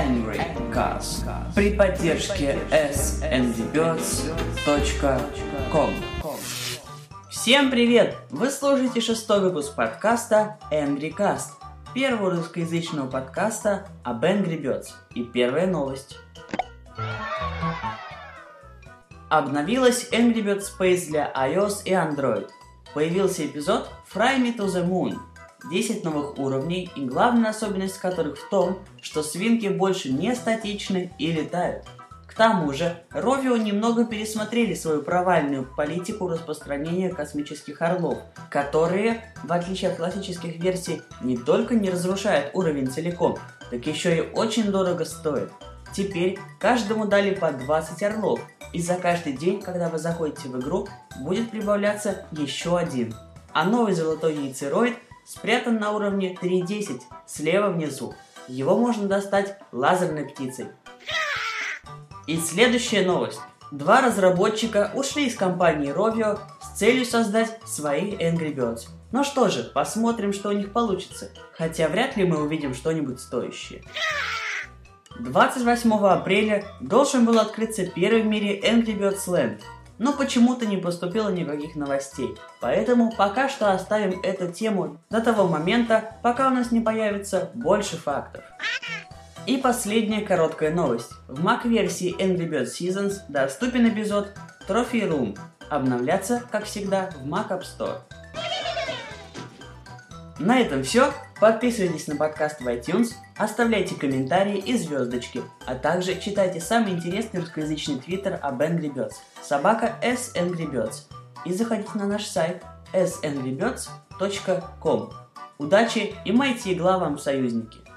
Angry Cast при поддержке sndbirds.com Всем привет! Вы слушаете шестой выпуск подкаста Angry Cast, первого русскоязычного подкаста об Angry Birds. И первая новость. Обновилась Angry Birds Space для iOS и Android. Появился эпизод Fry Me to the Moon – 10 новых уровней и главная особенность которых в том, что свинки больше не статичны и летают. К тому же, Rovio немного пересмотрели свою провальную политику распространения космических орлов, которые, в отличие от классических версий, не только не разрушают уровень целиком, так еще и очень дорого стоят. Теперь каждому дали по 20 орлов, и за каждый день, когда вы заходите в игру, будет прибавляться еще один. А новый золотой яйцероид – спрятан на уровне 3.10 слева внизу. Его можно достать лазерной птицей. И следующая новость. Два разработчика ушли из компании Rovio с целью создать свои Angry Birds. Ну что же, посмотрим, что у них получится. Хотя вряд ли мы увидим что-нибудь стоящее. 28 апреля должен был открыться первый в мире Angry Birds Land – но почему-то не поступило никаких новостей. Поэтому пока что оставим эту тему до того момента, пока у нас не появится больше фактов. И последняя короткая новость. В Mac-версии Angry Birds Seasons доступен эпизод Trophy Room. Обновляться, как всегда, в Mac App Store. На этом все. Подписывайтесь на подкаст в iTunes, оставляйте комментарии и звездочки, а также читайте самый интересный русскоязычный твиттер об Angry Birds, собака S Angry Birds, и заходите на наш сайт sangrybirds.com. Удачи и майте игла вам, союзники!